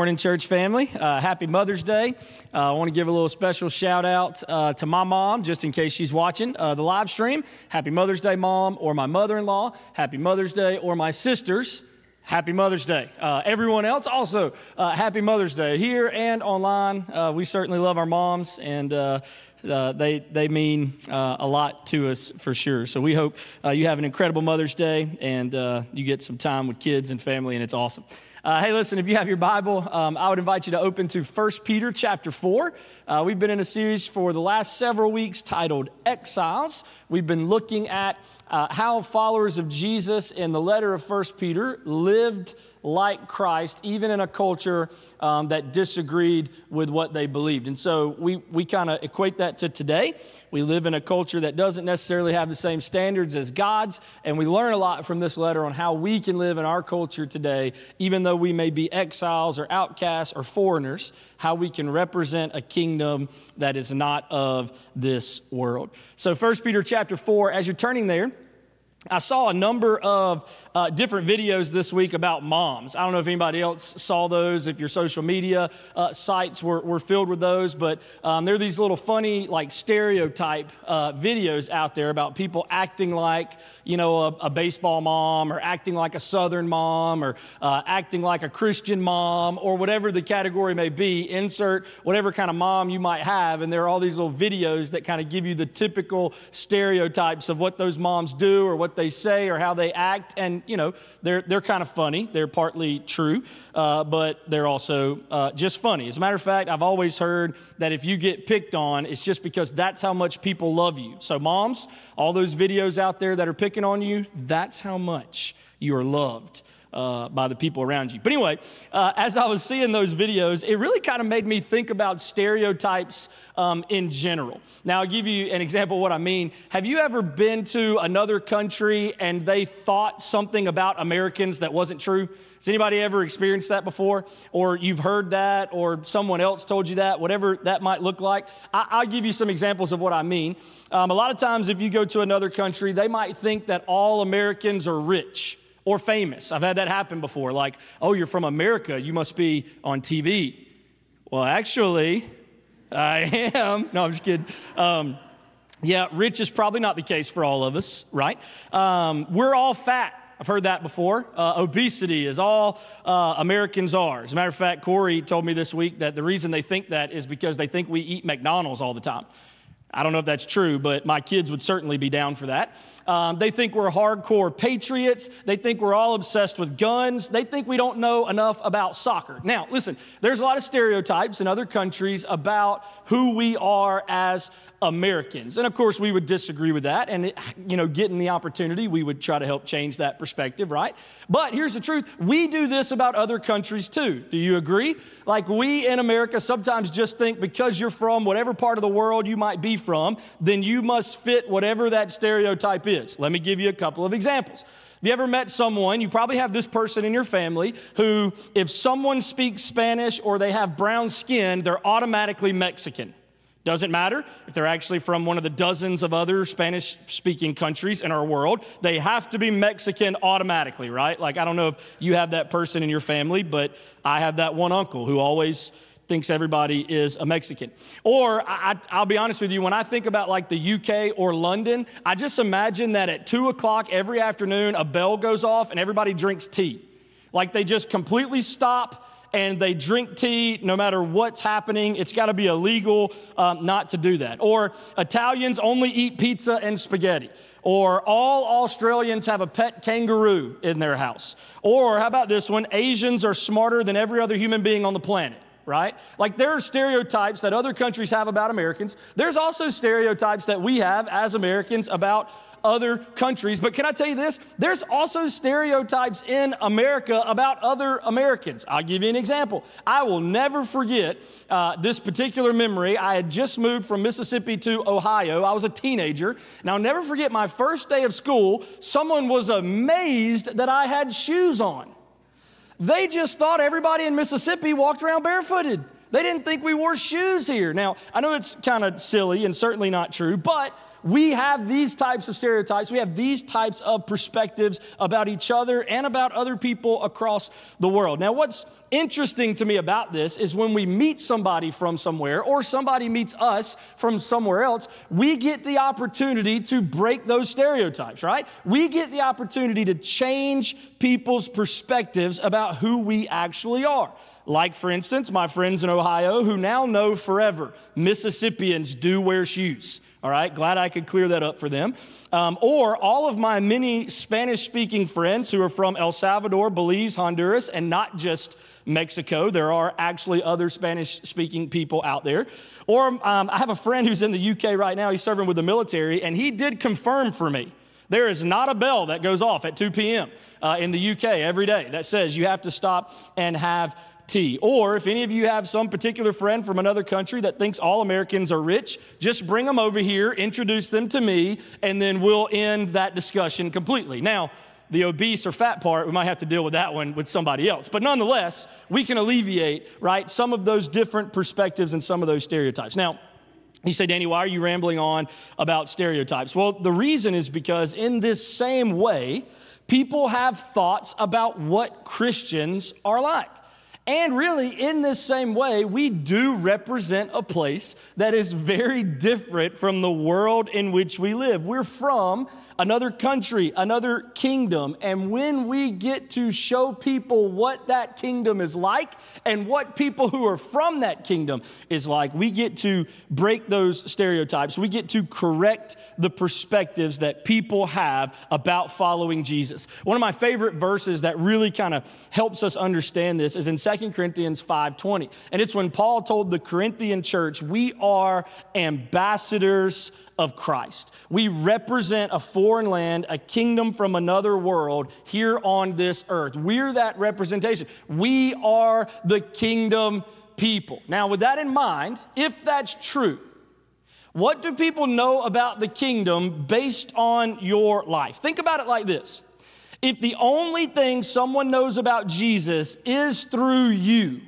Morning, church family. Uh, happy Mother's Day. Uh, I want to give a little special shout out uh, to my mom, just in case she's watching uh, the live stream. Happy Mother's Day, mom, or my mother in law. Happy Mother's Day, or my sisters. Happy Mother's Day. Uh, everyone else, also, uh, happy Mother's Day here and online. we certainly love our moms, and they, they mean a lot to us for sure. So we hope you have an incredible Mother's Day and you get some time with kids and family, and it's awesome. Uh, hey, listen, if you have your Bible, um, I would invite you to open to 1 Peter chapter 4. Uh, we've been in a series for the last several weeks titled Exiles. We've been looking at uh, how followers of Jesus in the letter of 1 Peter lived like Christ, even in a culture um, that disagreed with what they believed. And so we, we kind of equate that to today. We live in a culture that doesn't necessarily have the same standards as God's, and we learn a lot from this letter on how we can live in our culture today, even though we may be exiles or outcasts or foreigners, how we can represent a kingdom that is not of this world. So 1 Peter chapter 4, as you're turning there, I saw a number of uh, different videos this week about moms. I don't know if anybody else saw those, if your social media uh, sites were, were filled with those, but um, there are these little funny, like stereotype uh, videos out there about people acting like, you know, a, a, baseball mom or acting like a Southern mom or uh, acting like a Christian mom or whatever the category may be. Insert whatever kind of mom you might have. And there are all these little videos that kind of give you the typical stereotypes of what those moms do or what they say or how they act. And you know, they're, they're kind of funny. They're partly true, uh, but they're also uh, just funny. As a matter of fact, I've always heard that if you get picked on, it's just because that's how much people love you. So, moms, all those videos out there that are picking on you, that's how much you are loved uh, by the people around you. But anyway, uh, as I was seeing those videos, it really kind of made me think about stereotypes um, in general. Now, I'll give you an example of what I mean. Have you ever been to another country and they thought something about Americans that wasn't true? Has anybody ever experienced that before? Or you've heard that, or someone else told you that, whatever that might look like? I, will give you some examples of what I mean. Um, a lot of times, if you go to another country, they might think that all Americans are rich or famous. I've had that happen before. Like, oh, you're from America, you must be on TV. Well, actually, I am. No, I'm just kidding. Um, yeah, rich is probably not the case for all of us, right? Um, we're all fat. I've heard that before. Uh, obesity is all uh, Americans are. As a matter of fact, Corey told me this week that the reason they think that is because they think we eat McDonald's all the time. I don't know if that's true, but my kids would certainly be down for that. Um, they think we're hardcore patriots. They think we're all obsessed with guns. They think we don't know enough about soccer. Now, listen, there's a lot of stereotypes in other countries about who we are as Americans. And of course, we would disagree with that. And, it, you know, getting the opportunity, we would try to help change that perspective, right? But here's the truth we do this about other countries too. Do you agree? Like, we in America sometimes just think because you're from whatever part of the world you might be from, then you must fit whatever that stereotype is. Let me give you a couple of examples. Have you ever met someone, you probably have this person in your family who, if someone speaks Spanish or they have brown skin, they're automatically Mexican. Doesn't matter if they're actually from one of the dozens of other Spanish speaking countries in our world. They have to be Mexican automatically, right? Like, I don't know if you have that person in your family, but I have that one uncle who always thinks everybody is a Mexican. Or I, will be honest with you, when I think about like the UK or London, I just imagine that at two o'clock every afternoon, a bell goes off and everybody drinks tea. Like they just completely stop and they drink tea no matter what's happening. It's got to be illegal um, not to do that. Or Italians only eat pizza and spaghetti. Or all Australians have a pet kangaroo in their house. Or how about this one? Asians are smarter than every other human being on the planet right? Like there are stereotypes that other countries have about Americans. There's also stereotypes that we have as Americans about other countries. But can I tell you this? There's also stereotypes in America about other Americans. I'll give you an example. I will never forget uh, this particular memory. I had just moved from Mississippi to Ohio. I was a teenager. And I'll never forget my first day of school. Someone was amazed that I had shoes on. They just thought everybody in Mississippi walked around barefooted. They didn't think we wore shoes here. Now, I know it's kind of silly and certainly not true, but we have these types of stereotypes. We have these types of perspectives about each other and about other people across the world. Now, what's interesting to me about this is when we meet somebody from somewhere or somebody meets us from somewhere else, we get the opportunity to break those stereotypes, right? We get the opportunity to change people's perspectives about who we actually are. Like, for instance, my friends in Ohio who now know forever Mississippians do wear shoes. All right, glad I could clear that up for them. Um, or all of my many Spanish speaking friends who are from El Salvador, Belize, Honduras, and not just Mexico. There are actually other Spanish speaking people out there. Or um, I have a friend who's in the UK right now. He's serving with the military, and he did confirm for me there is not a bell that goes off at 2 p.m. Uh, in the UK every day that says you have to stop and have tea. Or if any of you have some particular friend from another country that thinks all Americans are rich, just bring them over here, introduce them to me, and then we'll end that discussion completely. Now, the obese or fat part, we might have to deal with that one with somebody else. But nonetheless, we can alleviate, right, some of those different perspectives and some of those stereotypes. Now, you say, Danny, why are you rambling on about stereotypes? Well, the reason is because in this same way, people have thoughts about what Christians are like. And really, in this same way, we do represent a place that is very different from the world in which we live. We're from another country, another kingdom. And when we get to show people what that kingdom is like and what people who are from that kingdom is like, we get to break those stereotypes. We get to correct the perspectives that people have about following Jesus. One of my favorite verses that really kind of helps us understand this is in 2 Corinthians 5:20. And it's when Paul told the Corinthian church, "We are ambassadors of Christ. We represent a foreign land, a kingdom from another world here on this earth. We're that representation. We are the kingdom people. Now, with that in mind, if that's true, what do people know about the kingdom based on your life? Think about it like this. If the only thing someone knows about Jesus is through you,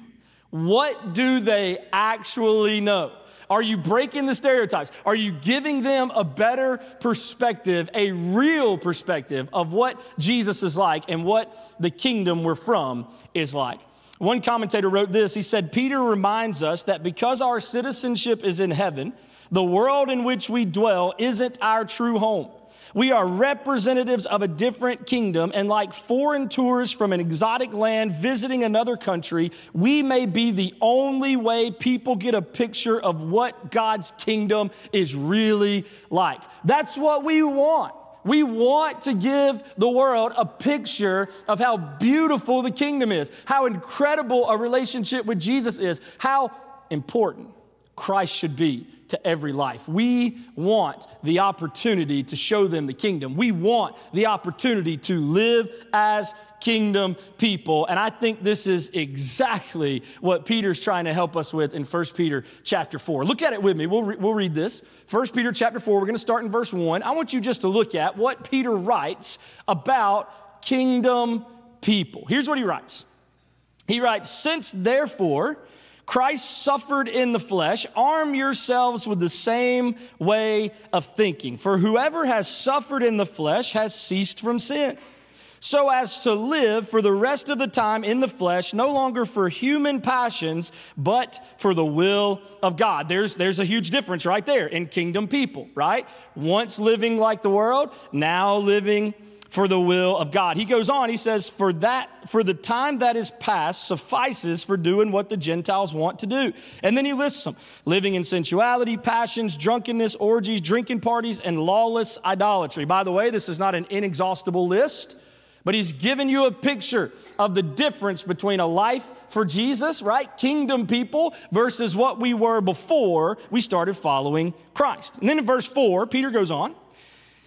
what do they actually know? Are you breaking the stereotypes? Are you giving them a better perspective, a real perspective of what Jesus is like and what the kingdom we're from is like? One commentator wrote this. He said, Peter reminds us that because our citizenship is in heaven, the world in which we dwell isn't our true home. We are representatives of a different kingdom, and like foreign tourists from an exotic land visiting another country, we may be the only way people get a picture of what God's kingdom is really like. That's what we want. We want to give the world a picture of how beautiful the kingdom is, how incredible a relationship with Jesus is, how important Christ should be to every life. We want the opportunity to show them the kingdom. We want the opportunity to live as kingdom people. And I think this is exactly what Peter's trying to help us with in 1 Peter chapter 4. Look at it with me. We'll, re- we'll read this. 1 Peter chapter 4, we're going to start in verse 1. I want you just to look at what Peter writes about kingdom people. Here's what he writes. He writes, Since therefore, Christ suffered in the flesh, arm yourselves with the same way of thinking. For whoever has suffered in the flesh has ceased from sin, so as to live for the rest of the time in the flesh, no longer for human passions, but for the will of God. There's, there's a huge difference right there in kingdom people, right? Once living like the world, now living for the will of God. He goes on, he says, For that, for the time that is past suffices for doing what the Gentiles want to do. And then he lists them living in sensuality, passions, drunkenness, orgies, drinking parties, and lawless idolatry. By the way, this is not an inexhaustible list. But he's given you a picture of the difference between a life for Jesus, right? Kingdom people versus what we were before we started following Christ. And then in verse 4, Peter goes on.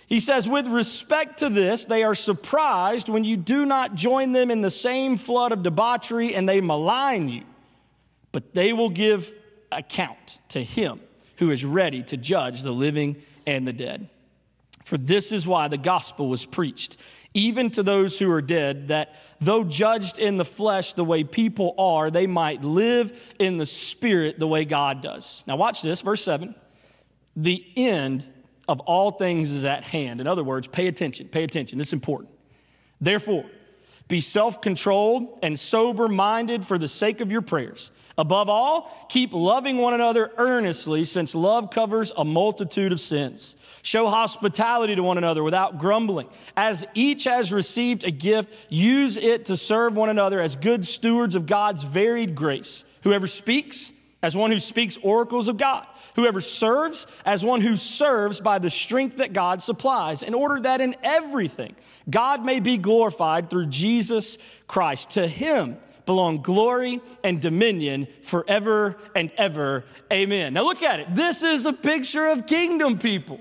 He says, with respect to this, they are surprised when you do not join them in the same flood of debauchery and they malign you. But they will give account to him who is ready to judge the living and the dead. For this is why the gospel was preached, even to those who are dead, that though judged in the flesh the way people are, they might live in the spirit the way God does. Now, watch this, verse 7. The end of all things is at hand. In other words, pay attention, pay attention. This is important. Therefore, be self controlled and sober minded for the sake of your prayers. Above all, keep loving one another earnestly, since love covers a multitude of sins. Show hospitality to one another without grumbling. As each has received a gift, use it to serve one another as good stewards of God's varied grace. Whoever speaks, as one who speaks oracles of God. Whoever serves, as one who serves by the strength that God supplies, in order that in everything God may be glorified through Jesus Christ. To him, belong glory and dominion forever and ever. Amen. Now look at it. This is a picture of kingdom people.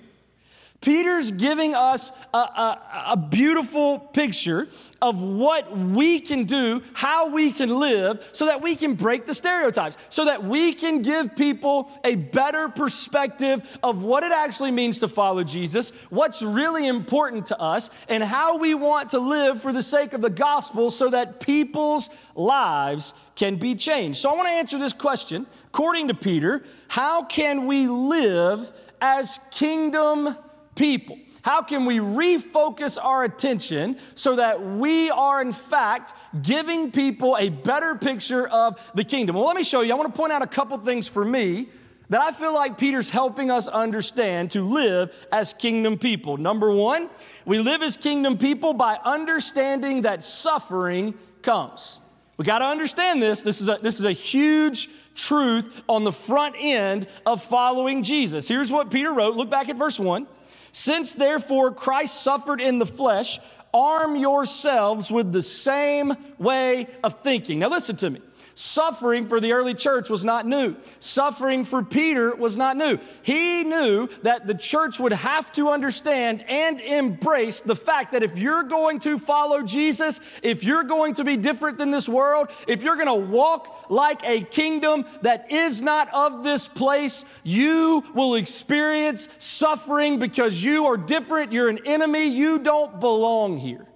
Peter's giving us a, a, a, beautiful picture of what we can do, how we can live, so that we can break the stereotypes, so that we can give people a better perspective of what it actually means to follow Jesus, what's really important to us, and how we want to live for the sake of the gospel so that people's lives can be changed. So I want to answer this question. According to Peter, how can we live as kingdom people? How can we refocus our attention so that we are, in fact, giving people a better picture of the kingdom? Well, let me show you. I want to point out a couple things for me that I feel like Peter's helping us understand to live as kingdom people. Number one, we live as kingdom people by understanding that suffering comes. We got to understand this. This is, a, this is a huge truth on the front end of following Jesus. Here's what Peter wrote. Look back at verse 1. Since therefore Christ suffered in the flesh, arm yourselves with the same way of thinking. Now, listen to me. Suffering for the early church was not new. Suffering for Peter was not new. He knew that the church would have to understand and embrace the fact that if you're going to follow Jesus, if you're going to be different than this world, if you're going to walk like a kingdom that is not of this place, you will experience suffering because you are different. You're an enemy. You don't belong here.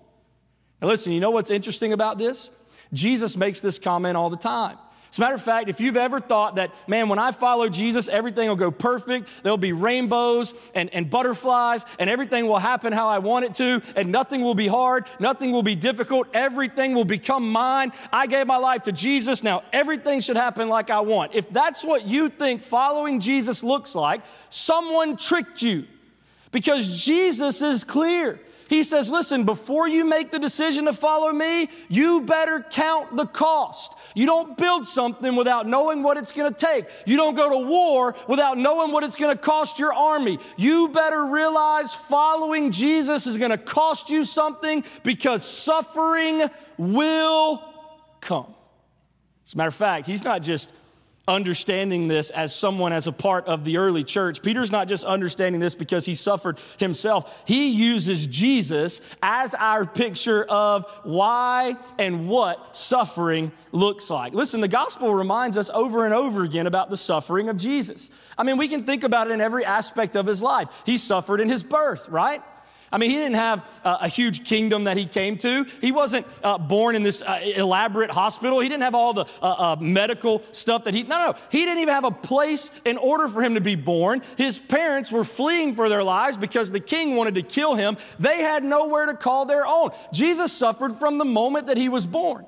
Now, listen, you know what's interesting about this? Jesus makes this comment all the time. As a matter of fact, if you've ever thought that, man, when I follow Jesus, everything will go perfect, there'll be rainbows and, and butterflies, and everything will happen how I want it to, and nothing will be hard, nothing will be difficult, everything will become mine. I gave my life to Jesus, now everything should happen like I want. If that's what you think following Jesus looks like, someone tricked you because Jesus is clear. He says, listen, before you make the decision to follow me, you better count the cost. You don't build something without knowing what it's gonna take. You don't go to war without knowing what it's gonna cost your army. You better realize following Jesus is gonna cost you something because suffering will come. As a matter of fact, he's not just understanding this as someone as a part of the early church. Peter's not just understanding this because he suffered himself. He uses Jesus as our picture of why and what suffering looks like. Listen, the gospel reminds us over and over again about the suffering of Jesus. I mean, we can think about it in every aspect of his life. He suffered in his birth, right? I mean, he didn't have uh, a huge kingdom that he came to. He wasn't uh, born in this uh, elaborate hospital. He didn't have all the uh, uh, medical stuff that he, no, no. He didn't even have a place in order for him to be born. His parents were fleeing for their lives because the king wanted to kill him. They had nowhere to call their own. Jesus suffered from the moment that he was born.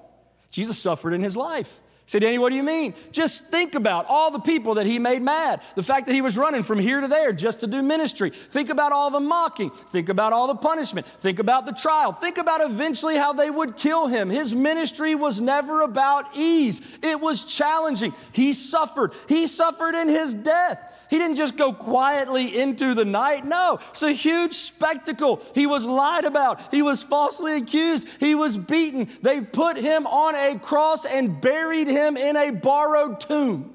Jesus suffered in his life. Say, Danny, what do you mean? Just think about all the people that he made mad. The fact that he was running from here to there just to do ministry. Think about all the mocking. Think about all the punishment. Think about the trial. Think about eventually how they would kill him. His ministry was never about ease, it was challenging. He suffered. He suffered in his death. He didn't just go quietly into the night. No, it's a huge spectacle. He was lied about. He was falsely accused. He was beaten. They put him on a cross and buried him in a borrowed tomb.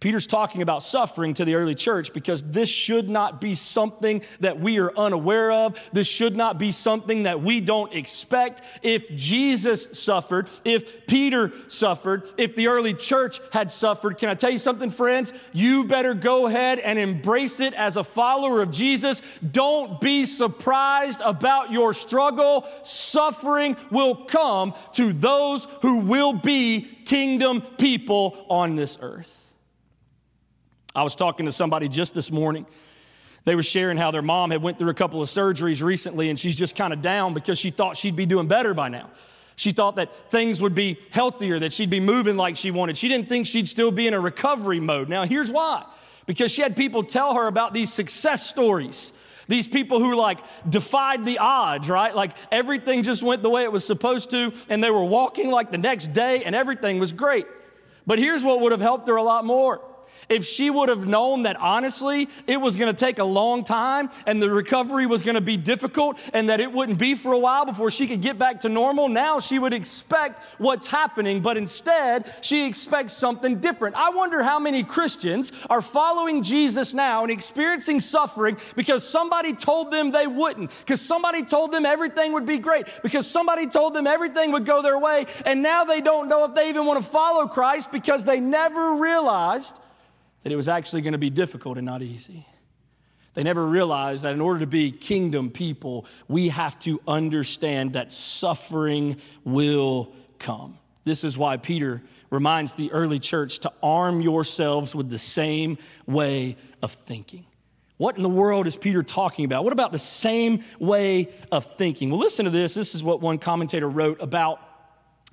Peter's talking about suffering to the early church because this should not be something that we are unaware of. This should not be something that we don't expect. If Jesus suffered, if Peter suffered, if the early church had suffered, can I tell you something, friends? You better go ahead and embrace it as a follower of Jesus. Don't be surprised about your struggle. Suffering will come to those who will be kingdom people on this earth. I was talking to somebody just this morning They were sharing how their mom had went through a couple of surgeries recently and she's just kind of down because she thought she'd be doing better by now. She thought that things would be healthier, that she'd be moving like she wanted. She didn't think she'd still be in a recovery mode. Now, here's why because she had people tell her about these success stories. These people who like defied the odds, right? Like everything just went the way it was supposed to, and they were walking like the next day, and everything was great. But here's what would have helped her a lot more if she would have known that honestly it was going to take a long time and the recovery was going to be difficult and that it wouldn't be for a while before she could get back to normal, now she would expect what's happening, but instead she expects something different. I wonder how many Christians are following Jesus now and experiencing suffering because somebody told them they wouldn't, because somebody told them everything would be great, because somebody told them everything would go their way, and now they don't know if they even want to follow Christ because they never realized that it was actually going to be difficult and not easy. They never realized that in order to be kingdom people, we have to understand that suffering will come. This is why Peter reminds the early church to arm yourselves with the same way of thinking. What in the world is Peter talking about? What about the same way of thinking? Well, listen to this. This is what one commentator wrote about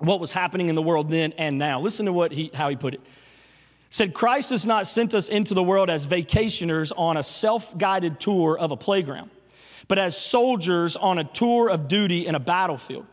what was happening in the world then and now. Listen to what he, how he put it said Christ has not sent us into the world as vacationers on a self-guided tour of a playground, but as soldiers on a tour of duty in a battlefield.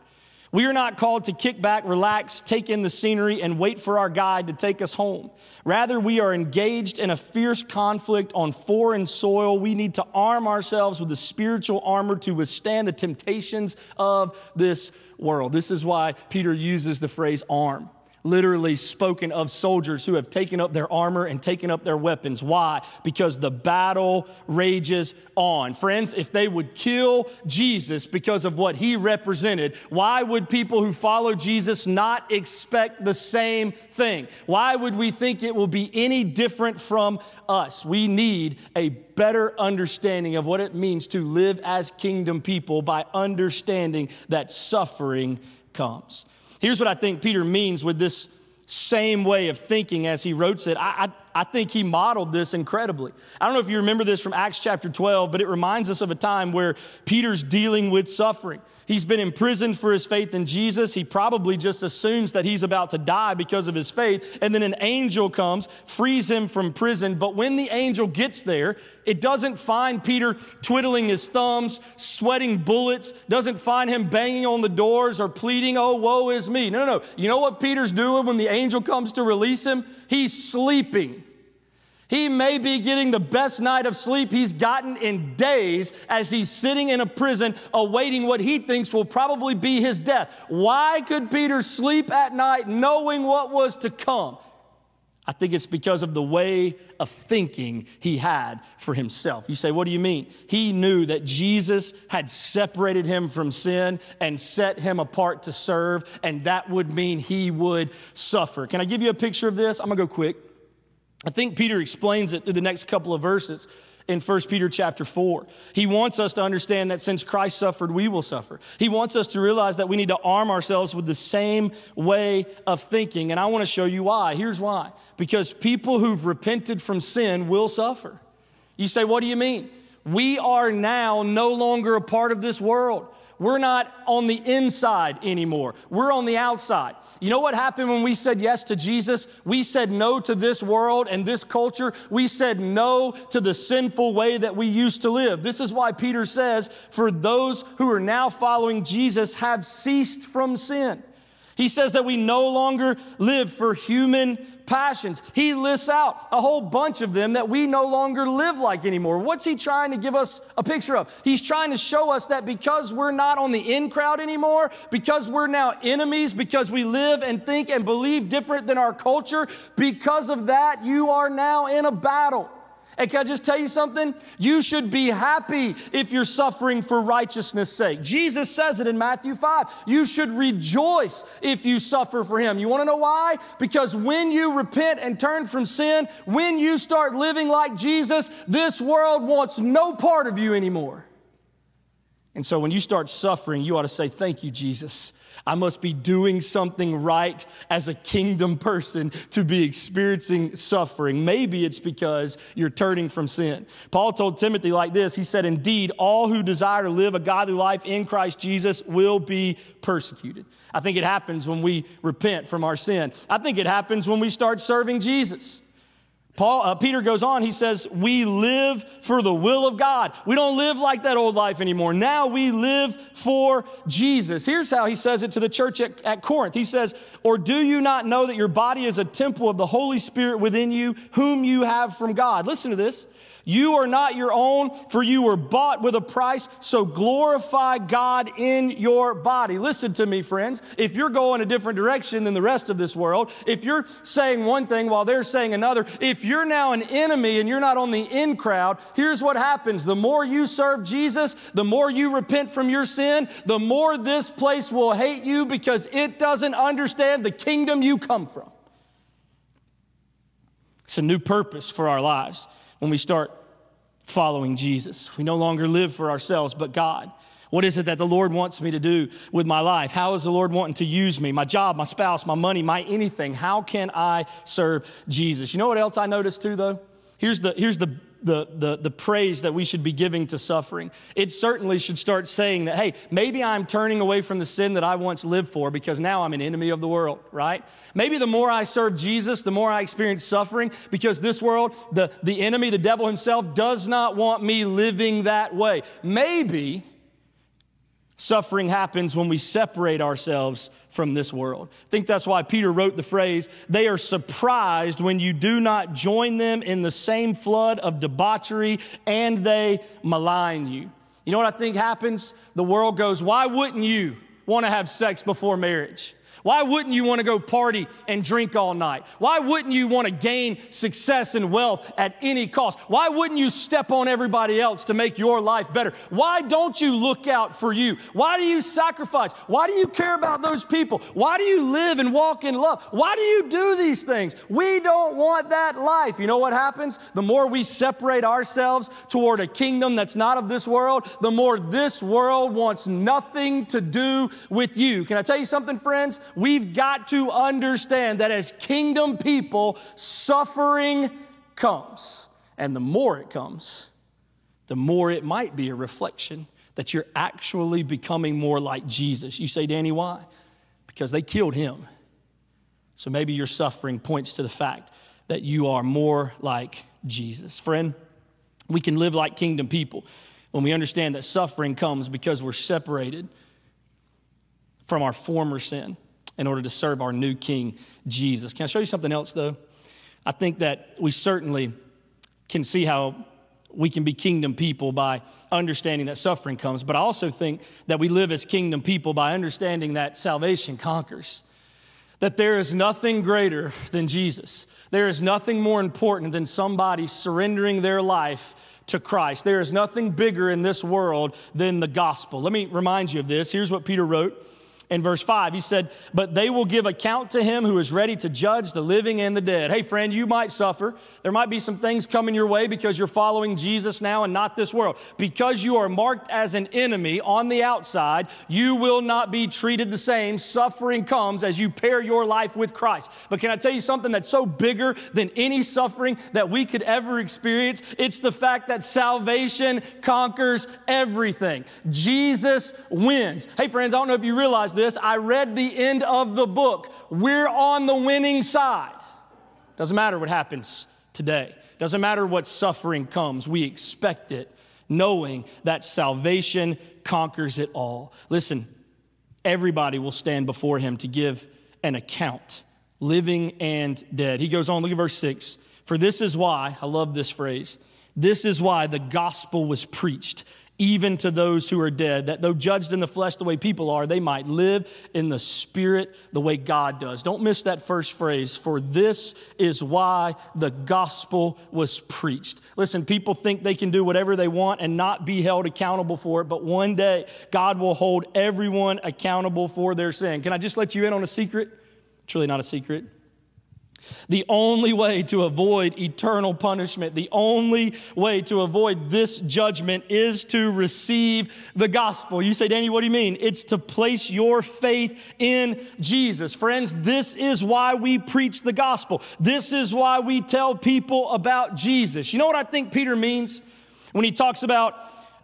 We are not called to kick back, relax, take in the scenery, and wait for our guide to take us home. Rather, we are engaged in a fierce conflict on foreign soil. We need to arm ourselves with the spiritual armor to withstand the temptations of this world. This is why Peter uses the phrase arm literally spoken of soldiers who have taken up their armor and taken up their weapons. Why? Because the battle rages on. Friends, if they would kill Jesus because of what he represented, why would people who follow Jesus not expect the same thing? Why would we think it will be any different from us? We need a better understanding of what it means to live as kingdom people by understanding that suffering comes. Here's what I think Peter means with this same way of thinking as he wrote it. I, I, I, think he modeled this incredibly. I don't know if you remember this from Acts chapter 12, but it reminds us of a time where Peter's dealing with suffering. He's been imprisoned for his faith in Jesus. He probably just assumes that he's about to die because of his faith. And then an angel comes, frees him from prison. But when the angel gets there, it doesn't find Peter twiddling his thumbs, sweating bullets, doesn't find him banging on the doors or pleading, oh, woe is me. No, no, no. You know what Peter's doing when the angel comes to release him? He's sleeping. He may be getting the best night of sleep he's gotten in days as he's sitting in a prison awaiting what he thinks will probably be his death. Why could Peter sleep at night knowing what was to come? I think it's because of the way of thinking he had for himself. You say, What do you mean? He knew that Jesus had separated him from sin and set him apart to serve, and that would mean he would suffer. Can I give you a picture of this? I'm gonna go quick. I think Peter explains it through the next couple of verses in 1 Peter chapter 4. He wants us to understand that since Christ suffered, we will suffer. He wants us to realize that we need to arm ourselves with the same way of thinking. And I want to show you why. Here's why because people who've repented from sin will suffer. You say, What do you mean? We are now no longer a part of this world. We're not on the inside anymore. We're on the outside. You know what happened when we said yes to Jesus? We said no to this world and this culture. We said no to the sinful way that we used to live. This is why Peter says, For those who are now following Jesus have ceased from sin. He says that we no longer live for human passions. He lists out a whole bunch of them that we no longer live like anymore. What's he trying to give us a picture of? He's trying to show us that because we're not on the in crowd anymore, because we're now enemies, because we live and think and believe different than our culture, because of that, you are now in a battle. And can I just tell you something? You should be happy if you're suffering for righteousness' sake. Jesus says it in Matthew 5. You should rejoice if you suffer for Him. You want to know why? Because when you repent and turn from sin, when you start living like Jesus, this world wants no part of you anymore. And so when you start suffering, you ought to say, Thank you, Jesus I must be doing something right as a kingdom person to be experiencing suffering. Maybe it's because you're turning from sin. Paul told Timothy like this He said, Indeed, all who desire to live a godly life in Christ Jesus will be persecuted. I think it happens when we repent from our sin. I think it happens when we start serving Jesus. Paul, uh, Peter goes on, he says, We live for the will of God. We don't live like that old life anymore. Now we live for Jesus. Here's how he says it to the church at, at Corinth. He says, Or do you not know that your body is a temple of the Holy Spirit within you, whom you have from God? Listen to this. You are not your own, for you were bought with a price, so glorify God in your body. Listen to me, friends. If you're going a different direction than the rest of this world, if you're saying one thing while they're saying another, if you're now an enemy and you're not on the in crowd, here's what happens. The more you serve Jesus, the more you repent from your sin, the more this place will hate you because it doesn't understand the kingdom you come from. It's a new purpose for our lives when we start following Jesus. We no longer live for ourselves, but God. What is it that the Lord wants me to do with my life? How is the Lord wanting to use me? My job, my spouse, my money, my anything. How can I serve Jesus? You know what else I noticed too, though? Here's the, here's the the, the, the praise that we should be giving to suffering. It certainly should start saying that, hey, maybe I'm turning away from the sin that I once lived for because now I'm an enemy of the world, right? Maybe the more I serve Jesus, the more I experience suffering because this world, the, the enemy, the devil himself, does not want me living that way. Maybe Suffering happens when we separate ourselves from this world. I think that's why Peter wrote the phrase, they are surprised when you do not join them in the same flood of debauchery and they malign you. You know what I think happens? The world goes, why wouldn't you want to have sex before marriage? Why wouldn't you want to go party and drink all night? Why wouldn't you want to gain success and wealth at any cost? Why wouldn't you step on everybody else to make your life better? Why don't you look out for you? Why do you sacrifice? Why do you care about those people? Why do you live and walk in love? Why do you do these things? We don't want that life. You know what happens? The more we separate ourselves toward a kingdom that's not of this world, the more this world wants nothing to do with you. Can I tell you something, friends? We've got to understand that as kingdom people, suffering comes. And the more it comes, the more it might be a reflection that you're actually becoming more like Jesus. You say, Danny, why? Because they killed him. So maybe your suffering points to the fact that you are more like Jesus. Friend, we can live like kingdom people when we understand that suffering comes because we're separated from our former sin in order to serve our new King, Jesus. Can I show you something else, though? I think that we certainly can see how we can be kingdom people by understanding that suffering comes, but I also think that we live as kingdom people by understanding that salvation conquers. That there is nothing greater than Jesus. There is nothing more important than somebody surrendering their life to Christ. There is nothing bigger in this world than the gospel. Let me remind you of this. Here's what Peter wrote in verse 5. He said, But they will give account to him who is ready to judge the living and the dead. Hey, friend, you might suffer. There might be some things coming your way because you're following Jesus now and not this world. Because you are marked as an enemy on the outside, you will not be treated the same. Suffering comes as you pair your life with Christ. But can I tell you something that's so bigger than any suffering that we could ever experience? It's the fact that salvation conquers everything. Jesus wins. Hey, friends, I don't know if you realize this. I read the end of the book. We're on the winning side. Doesn't matter what happens today, doesn't matter what suffering comes. We expect it, knowing that salvation conquers it all. Listen, everybody will stand before him to give an account, living and dead. He goes on, look at verse 6. For this is why, I love this phrase, this is why the gospel was preached even to those who are dead, that though judged in the flesh the way people are, they might live in the spirit the way God does. Don't miss that first phrase, for this is why the gospel was preached. Listen, people think they can do whatever they want and not be held accountable for it, but one day God will hold everyone accountable for their sin. Can I just let you in on a secret? It's really not a secret. The only way to avoid eternal punishment, the only way to avoid this judgment is to receive the gospel. You say, Danny, what do you mean? It's to place your faith in Jesus. Friends, this is why we preach the gospel. This is why we tell people about Jesus. You know what I think Peter means when he talks about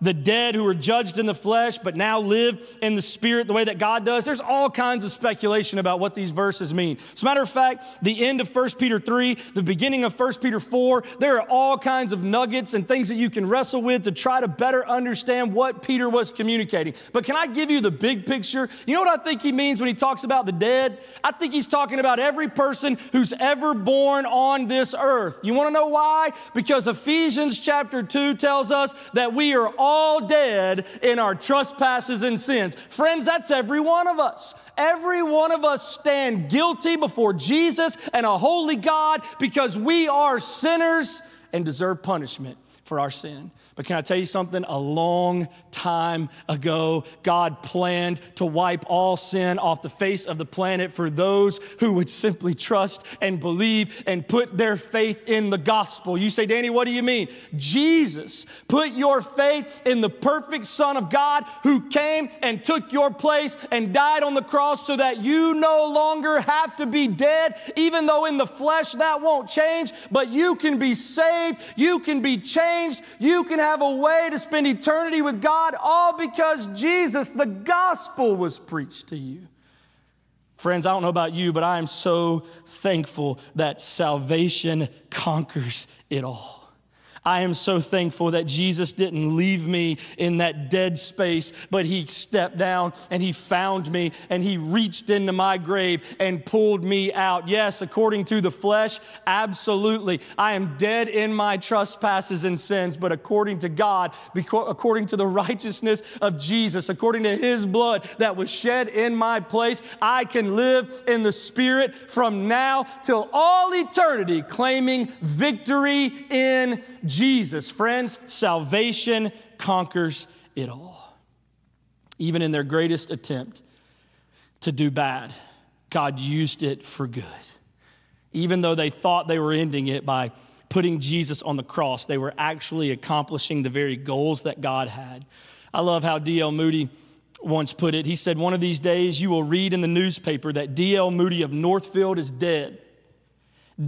the dead who are judged in the flesh but now live in the spirit the way that God does. There's all kinds of speculation about what these verses mean. As a matter of fact, the end of 1 Peter 3, the beginning of 1 Peter 4, there are all kinds of nuggets and things that you can wrestle with to try to better understand what Peter was communicating. But can I give you the big picture? You know what I think he means when he talks about the dead? I think he's talking about every person who's ever born on this earth. You want to know why? Because Ephesians chapter 2 tells us that we are all all dead in our trespasses and sins. Friends, that's every one of us. Every one of us stand guilty before Jesus and a holy God because we are sinners and deserve punishment for our sin. But can I tell you something? A long time ago, God planned to wipe all sin off the face of the planet for those who would simply trust and believe and put their faith in the gospel. You say, Danny, what do you mean? Jesus, put your faith in the perfect Son of God who came and took your place and died on the cross so that you no longer have to be dead, even though in the flesh that won't change, but you can be saved, you can be changed, you can have a way to spend eternity with God, all because Jesus, the gospel, was preached to you. Friends, I don't know about you, but I am so thankful that salvation conquers it all. I am so thankful that Jesus didn't leave me in that dead space, but He stepped down and He found me and He reached into my grave and pulled me out. Yes, according to the flesh, absolutely. I am dead in my trespasses and sins, but according to God, according to the righteousness of Jesus, according to His blood that was shed in my place, I can live in the Spirit from now till all eternity, claiming victory in Jesus. Friends, salvation conquers it all. Even in their greatest attempt to do bad, God used it for good. Even though they thought they were ending it by putting Jesus on the cross, they were actually accomplishing the very goals that God had. I love how D.L. Moody once put it. He said, One of these days you will read in the newspaper that D.L. Moody of Northfield is dead.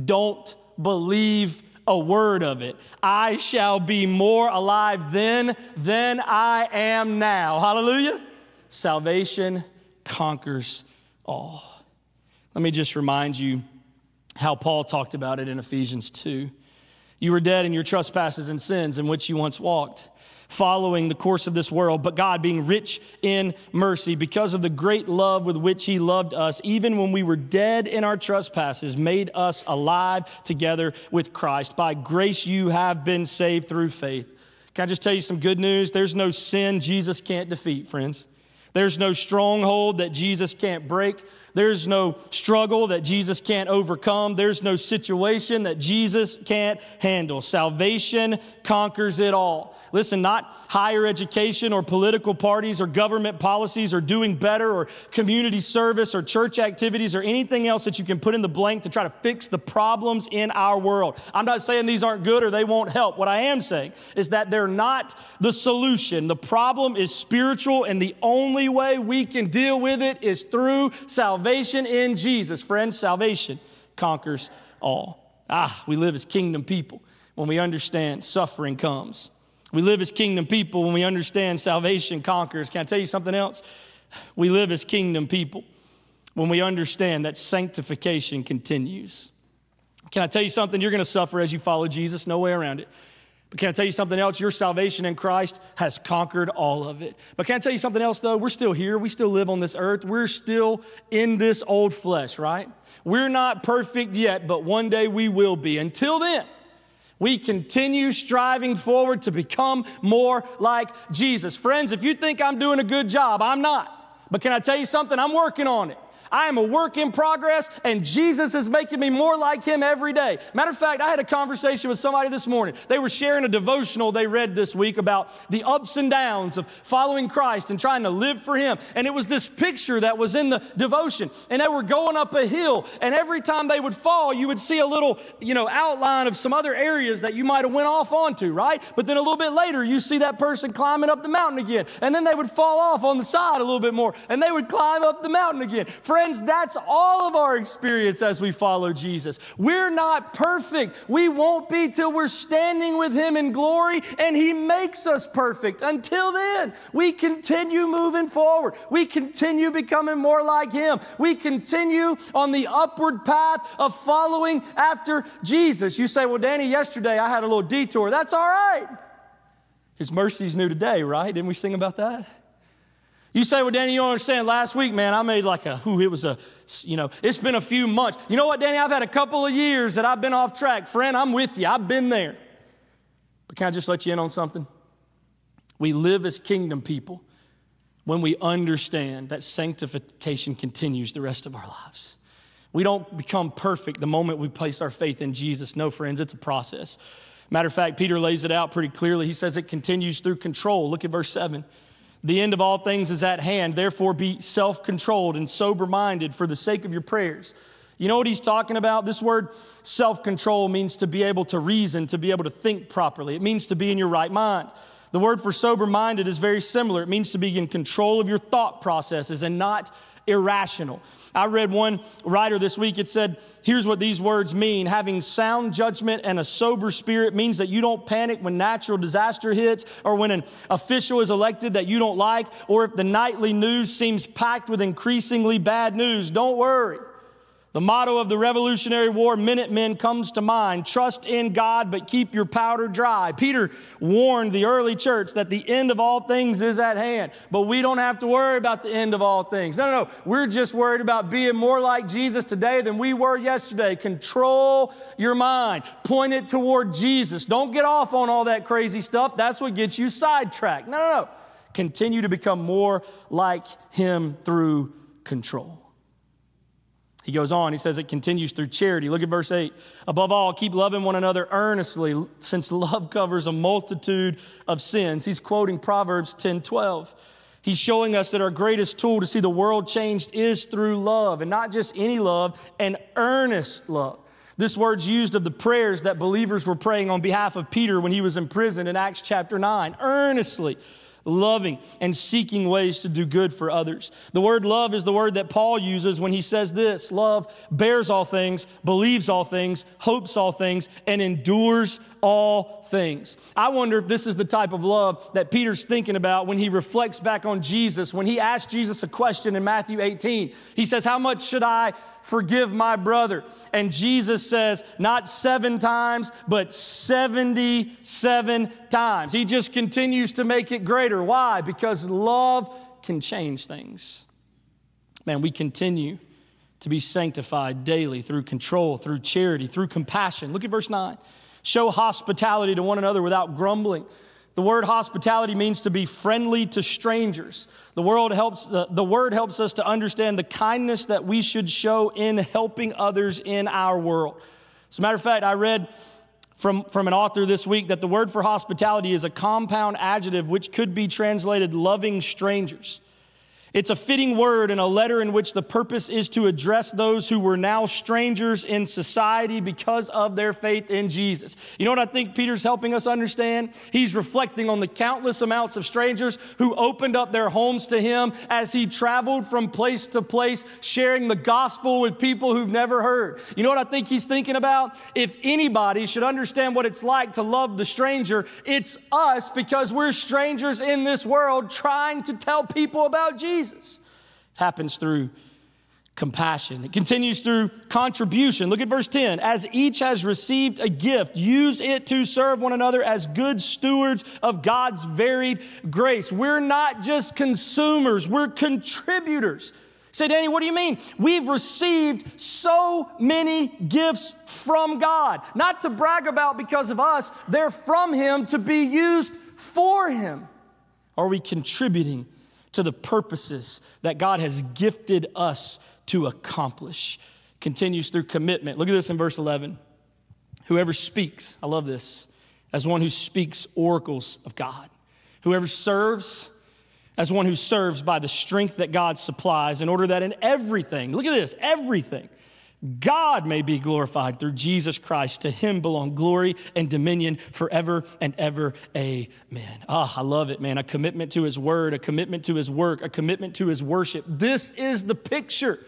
Don't believe a word of it. I shall be more alive then than I am now. Hallelujah. Salvation conquers all. Let me just remind you how Paul talked about it in Ephesians 2. You were dead in your trespasses and sins in which you once walked following the course of this world, but God, being rich in mercy, because of the great love with which He loved us, even when we were dead in our trespasses, made us alive together with Christ. By grace, you have been saved through faith. Can I just tell you some good news? There's no sin Jesus can't defeat, friends. There's no stronghold that Jesus can't break. There's no struggle that Jesus can't overcome. There's no situation that Jesus can't handle. Salvation conquers it all. Listen, not higher education or political parties or government policies or doing better or community service or church activities or anything else that you can put in the blank to try to fix the problems in our world. I'm not saying these aren't good or they won't help. What I am saying is that they're not the solution. The problem is spiritual, and the only way we can deal with it is through salvation in Jesus. Friends, salvation conquers all. Ah, we live as kingdom people when we understand suffering comes. We live as kingdom people when we understand salvation conquers. Can I tell you something else? We live as kingdom people when we understand that sanctification continues. Can I tell you something? You're going to suffer as you follow Jesus, no way around it. But can I tell you something else? Your salvation in Christ has conquered all of it. But can I tell you something else, though? We're still here. We still live on this earth. We're still in this old flesh, right? We're not perfect yet, but one day we will be. Until then, we continue striving forward to become more like Jesus. Friends, if you think I'm doing a good job, I'm not. But can I tell you something? I'm working on it. I am a work in progress, and Jesus is making me more like him every day. Matter of fact, I had a conversation with somebody this morning. They were sharing a devotional they read this week about the ups and downs of following Christ and trying to live for him. And it was this picture that was in the devotion. And they were going up a hill, and every time they would fall, you would see a little, you know, outline of some other areas that you might have went off onto, right? But then a little bit later, you see that person climbing up the mountain again. And then they would fall off on the side a little bit more, and they would climb up the mountain again. Friends, Friends, that's all of our experience as we follow Jesus. We're not perfect. We won't be till we're standing with Him in glory, and He makes us perfect. Until then, we continue moving forward. We continue becoming more like Him. We continue on the upward path of following after Jesus. You say, Well, Danny, yesterday I had a little detour. That's all right. His mercy's new today, right? Didn't we sing about that? You say, well, Danny, you don't understand. Last week, man, I made like a, who it was a, you know, it's been a few months. You know what, Danny? I've had a couple of years that I've been off track. Friend, I'm with you. I've been there. But can I just let you in on something? We live as kingdom people when we understand that sanctification continues the rest of our lives. We don't become perfect the moment we place our faith in Jesus. No, friends, it's a process. Matter of fact, Peter lays it out pretty clearly. He says it continues through control. Look at verse 7. The end of all things is at hand. Therefore, be self controlled and sober minded for the sake of your prayers. You know what he's talking about? This word self control means to be able to reason, to be able to think properly. It means to be in your right mind. The word for sober minded is very similar. It means to be in control of your thought processes and not irrational. I read one writer this week, it said, Here's what these words mean having sound judgment and a sober spirit means that you don't panic when natural disaster hits or when an official is elected that you don't like or if the nightly news seems packed with increasingly bad news. Don't worry. The motto of the Revolutionary War Minutemen comes to mind trust in God, but keep your powder dry. Peter warned the early church that the end of all things is at hand, but we don't have to worry about the end of all things. No, no, no. We're just worried about being more like Jesus today than we were yesterday. Control your mind, point it toward Jesus. Don't get off on all that crazy stuff. That's what gets you sidetracked. No, no, no. Continue to become more like Him through control. He goes on, he says it continues through charity. Look at verse 8. Above all, keep loving one another earnestly, since love covers a multitude of sins. He's quoting Proverbs 10 12. He's showing us that our greatest tool to see the world changed is through love, and not just any love, an earnest love. This word's used of the prayers that believers were praying on behalf of Peter when he was in prison in Acts chapter 9. Earnestly loving, and seeking ways to do good for others. The word love is the word that Paul uses when he says this love bears all things, believes all things, hopes all things, and endures all things. I wonder if this is the type of love that Peter's thinking about when he reflects back on Jesus. When he asked Jesus a question in Matthew 18, he says, How much should I forgive my brother? And Jesus says, Not seven times, but 77 times. He just continues to make it greater. Why? Because love can change things. Man, we continue to be sanctified daily through control, through charity, through compassion. Look at verse 9. Show hospitality to one another without grumbling. The word hospitality means to be friendly to strangers. The, world helps, uh, the word helps us to understand the kindness that we should show in helping others in our world. As a matter of fact, I read from, from an author this week that the word for hospitality is a compound adjective which could be translated loving strangers. It's a fitting word in a letter in which the purpose is to address those who were now strangers in society because of their faith in Jesus. You know what I think Peter's helping us understand? He's reflecting on the countless amounts of strangers who opened up their homes to him as he traveled from place to place, sharing the gospel with people who've never heard. You know what I think he's thinking about? If anybody should understand what it's like to love the stranger, it's us because we're strangers in this world trying to tell people about Jesus. Jesus. It happens through compassion. It continues through contribution. Look at verse 10. As each has received a gift, use it to serve one another as good stewards of God's varied grace. We're not just consumers, we're contributors. Say, Danny, what do you mean? We've received so many gifts from God, not to brag about because of us, they're from Him to be used for Him. Are we contributing to the purposes that God has gifted us to accomplish. Continues through commitment. Look at this in verse 11. Whoever speaks, I love this, as one who speaks oracles of God. Whoever serves, as one who serves by the strength that God supplies, in order that in everything, look at this, everything, God may be glorified through Jesus Christ. To him belong glory and dominion forever and ever. Amen. Ah, oh, I love it, man. A commitment to his word, a commitment to his work, a commitment to his worship. This is the picture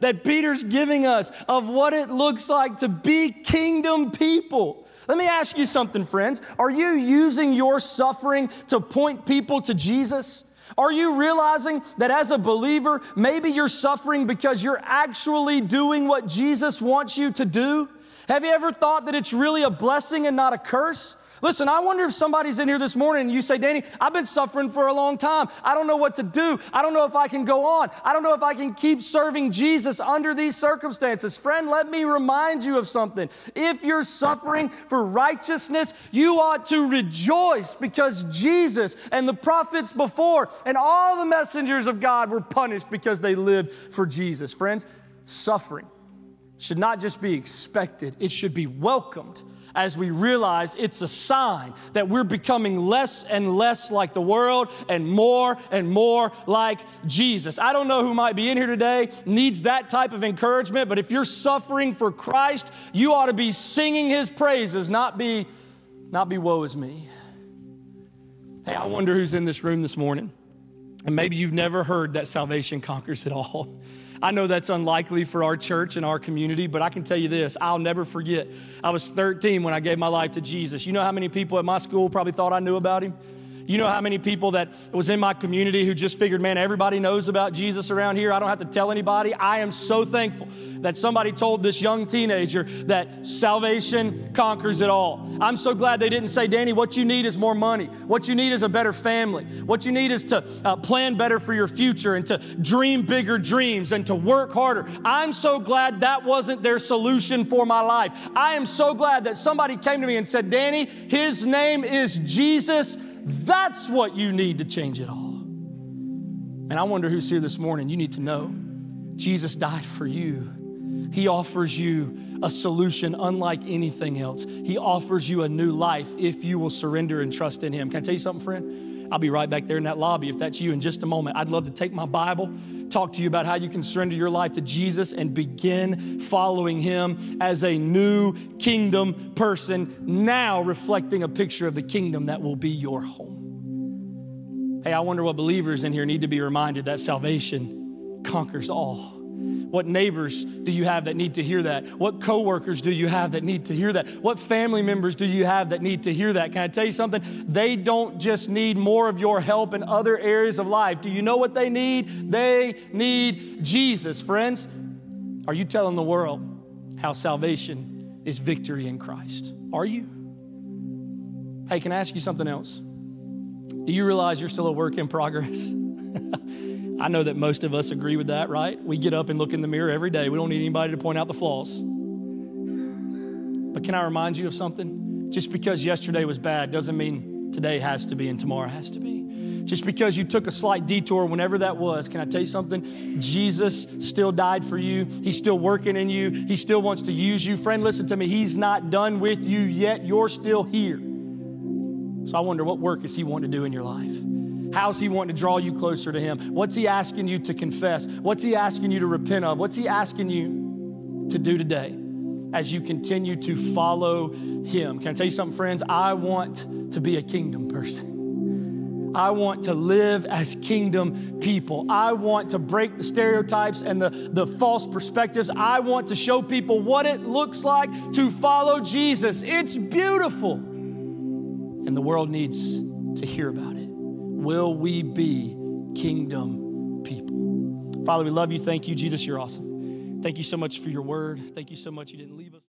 that Peter's giving us of what it looks like to be kingdom people. Let me ask you something, friends. Are you using your suffering to point people to Jesus? Are you realizing that as a believer, maybe you're suffering because you're actually doing what Jesus wants you to do? Have you ever thought that it's really a blessing and not a curse? Listen, I wonder if somebody's in here this morning and you say, Danny, I've been suffering for a long time. I don't know what to do. I don't know if I can go on. I don't know if I can keep serving Jesus under these circumstances. Friend, let me remind you of something. If you're suffering for righteousness, you ought to rejoice because Jesus and the prophets before and all the messengers of God were punished because they lived for Jesus. Friends, suffering should not just be expected, it should be welcomed as we realize it's a sign that we're becoming less and less like the world and more and more like Jesus. I don't know who might be in here today needs that type of encouragement, but if you're suffering for Christ, you ought to be singing his praises, not be not be woe is me. Hey, I wonder who's in this room this morning. And maybe you've never heard that salvation conquers it all. I know that's unlikely for our church and our community, but I can tell you this I'll never forget. I was 13 when I gave my life to Jesus. You know how many people at my school probably thought I knew about him? You know how many people that was in my community who just figured, man, everybody knows about Jesus around here. I don't have to tell anybody. I am so thankful that somebody told this young teenager that salvation conquers it all. I'm so glad they didn't say, Danny, what you need is more money. What you need is a better family. What you need is to uh, plan better for your future and to dream bigger dreams and to work harder. I'm so glad that wasn't their solution for my life. I am so glad that somebody came to me and said, Danny, his name is Jesus that's what you need to change it all. And I wonder who's here this morning. You need to know Jesus died for you. He offers you a solution unlike anything else. He offers you a new life if you will surrender and trust in Him. Can I tell you something, friend? I'll be right back there in that lobby if that's you in just a moment. I'd love to take my Bible, talk to you about how you can surrender your life to Jesus and begin following Him as a new kingdom person, now reflecting a picture of the kingdom that will be your home. Hey, I wonder what believers in here need to be reminded that salvation conquers all. What neighbors do you have that need to hear that? What coworkers do you have that need to hear that? What family members do you have that need to hear that? Can I tell you something? They don't just need more of your help in other areas of life. Do you know what they need? They need Jesus, friends. Are you telling the world how salvation is victory in Christ? Are you? Hey, can I ask you something else? Do you realize you're still a work in progress? I know that most of us agree with that, right? We get up and look in the mirror every day. We don't need anybody to point out the flaws. But can I remind you of something? Just because yesterday was bad doesn't mean today has to be and tomorrow has to be. Just because you took a slight detour, whenever that was, can I tell you something? Jesus still died for you. He's still working in you. He still wants to use you. Friend, listen to me. He's not done with you yet. You're still here. So I wonder what work is He wanting to do in your life? How's He wanting to draw you closer to Him? What's He asking you to confess? What's He asking you to repent of? What's He asking you to do today as you continue to follow Him? Can I tell you something, friends? I want to be a kingdom person. I want to live as kingdom people. I want to break the stereotypes and the, the false perspectives. I want to show people what it looks like to follow Jesus. It's beautiful. And the world needs to hear about it will we be kingdom people? Father, we love you. Thank you, Jesus. You're awesome. Thank you so much for your word. Thank you so much you didn't leave us.